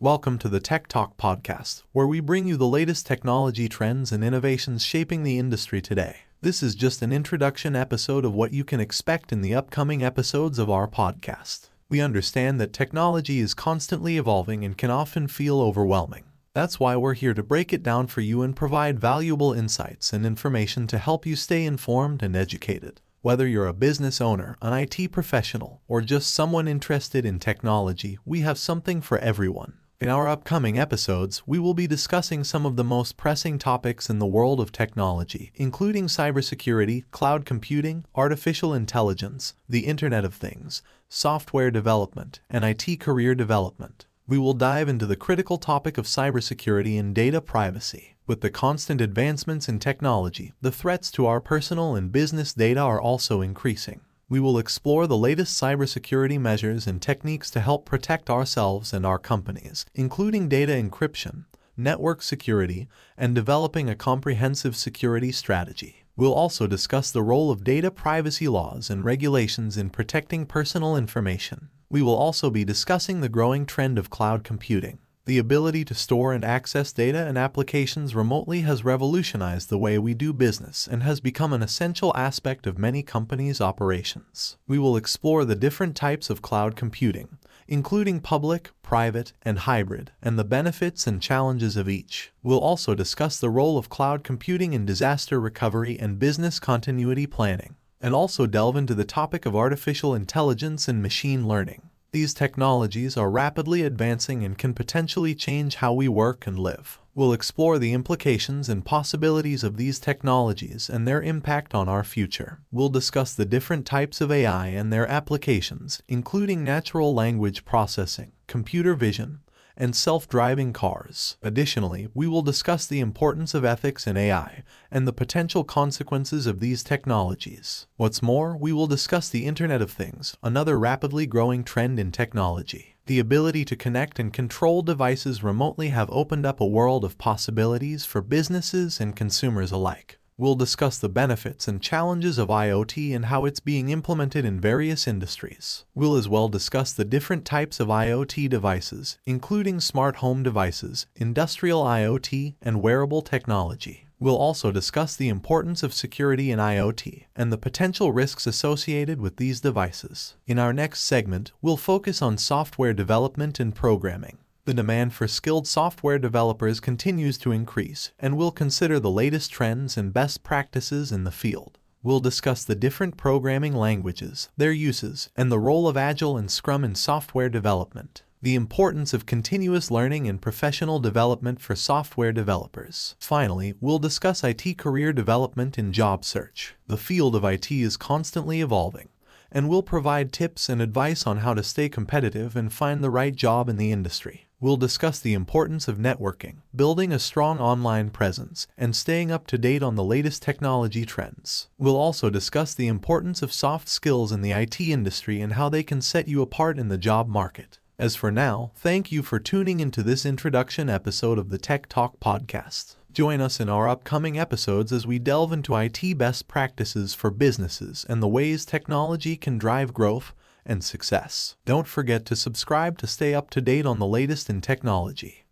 Welcome to the Tech Talk podcast, where we bring you the latest technology trends and innovations shaping the industry today. This is just an introduction episode of what you can expect in the upcoming episodes of our podcast. We understand that technology is constantly evolving and can often feel overwhelming. That's why we're here to break it down for you and provide valuable insights and information to help you stay informed and educated. Whether you're a business owner, an IT professional, or just someone interested in technology, we have something for everyone. In our upcoming episodes, we will be discussing some of the most pressing topics in the world of technology, including cybersecurity, cloud computing, artificial intelligence, the Internet of Things, software development, and IT career development. We will dive into the critical topic of cybersecurity and data privacy. With the constant advancements in technology, the threats to our personal and business data are also increasing we will explore the latest cybersecurity measures and techniques to help protect ourselves and our companies, including data encryption, network security, and developing a comprehensive security strategy. We'll also discuss the role of data privacy laws and regulations in protecting personal information. We will also be discussing the growing trend of cloud computing the ability to store and access data and applications remotely has revolutionized the way we do business and has become an essential aspect of many companies' operations. We will explore the different types of cloud computing, including public, private, and hybrid, and the benefits and challenges of each. We'll also discuss the role of cloud computing in disaster recovery and business continuity planning, and also delve into the topic of artificial intelligence and machine learning. These technologies are rapidly advancing and can potentially change how we work and live. We'll explore the implications and possibilities of these technologies and their impact on our future. We'll discuss the different types of AI and their applications, including natural language processing, computer vision, and self-driving cars. Additionally, we will discuss the importance of ethics in AI and the potential consequences of these technologies. What's more, we will discuss the Internet of Things, another rapidly growing trend in technology. The ability to connect and control devices remotely have opened up a world of possibilities for businesses and consumers alike. We'll discuss the benefits and challenges of IoT and how it's being implemented in various industries. We'll as well discuss the different types of IoT devices, including smart home devices, industrial IoT, and wearable technology. We'll also discuss the importance of security in IoT and the potential risks associated with these devices. In our next segment, we'll focus on software development and programming the demand for skilled software developers continues to increase, and we'll consider the latest trends and best practices in the field. We'll discuss the different programming languages, their uses, and the role of Agile and Scrum in software development. The importance of continuous learning and professional development for software developers. Finally, we'll discuss IT career development in job search. The field of IT is constantly evolving, and we'll provide tips and advice on how to stay competitive and find the right job in the industry. We'll discuss the importance of networking, building a strong online presence, and staying up to date on the latest technology trends. We'll also discuss the importance of soft skills in the IT industry and how they can set you apart in the job market. As for now, thank you for tuning into this introduction episode of the Tech Talk podcast. Join us in our upcoming episodes as we delve into IT best practices for businesses and the ways technology can drive growth and success. Don't forget to subscribe to stay up to date on the latest in technology.